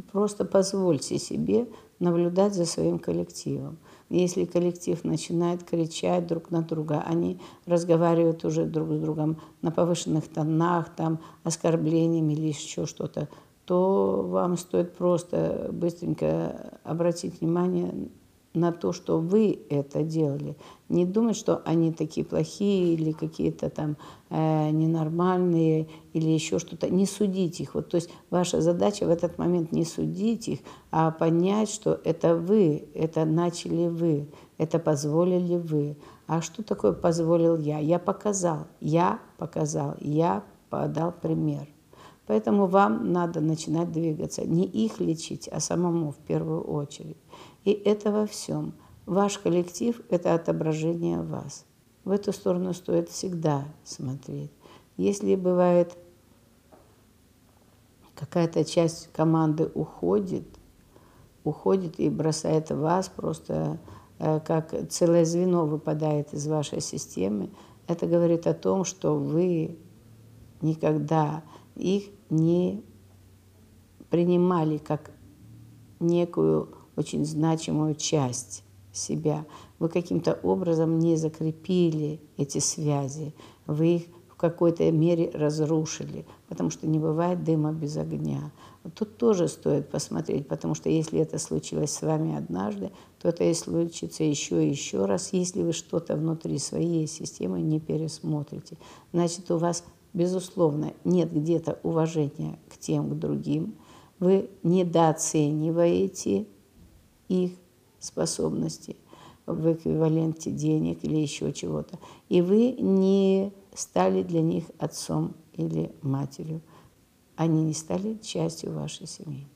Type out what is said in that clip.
Просто позвольте себе наблюдать за своим коллективом. Если коллектив начинает кричать друг на друга, они разговаривают уже друг с другом на повышенных тонах, там, оскорблениями или еще что-то, то вам стоит просто быстренько обратить внимание на то, что вы это делали. Не думать, что они такие плохие или какие-то там э, ненормальные или еще что-то. Не судить их. Вот, то есть ваша задача в этот момент не судить их, а понять, что это вы, это начали вы, это позволили вы. А что такое позволил я? Я показал, я показал, я подал пример. Поэтому вам надо начинать двигаться. Не их лечить, а самому в первую очередь. И это во всем. Ваш коллектив – это отображение вас. В эту сторону стоит всегда смотреть. Если бывает какая-то часть команды уходит, уходит и бросает вас просто э, как целое звено выпадает из вашей системы, это говорит о том, что вы никогда их не принимали как некую очень значимую часть себя. Вы каким-то образом не закрепили эти связи, вы их в какой-то мере разрушили, потому что не бывает дыма без огня. Тут тоже стоит посмотреть, потому что если это случилось с вами однажды, то это и случится еще и еще раз, если вы что-то внутри своей системы не пересмотрите. Значит, у вас безусловно, нет где-то уважения к тем, к другим, вы недооцениваете их способности в эквиваленте денег или еще чего-то. И вы не стали для них отцом или матерью. Они не стали частью вашей семьи.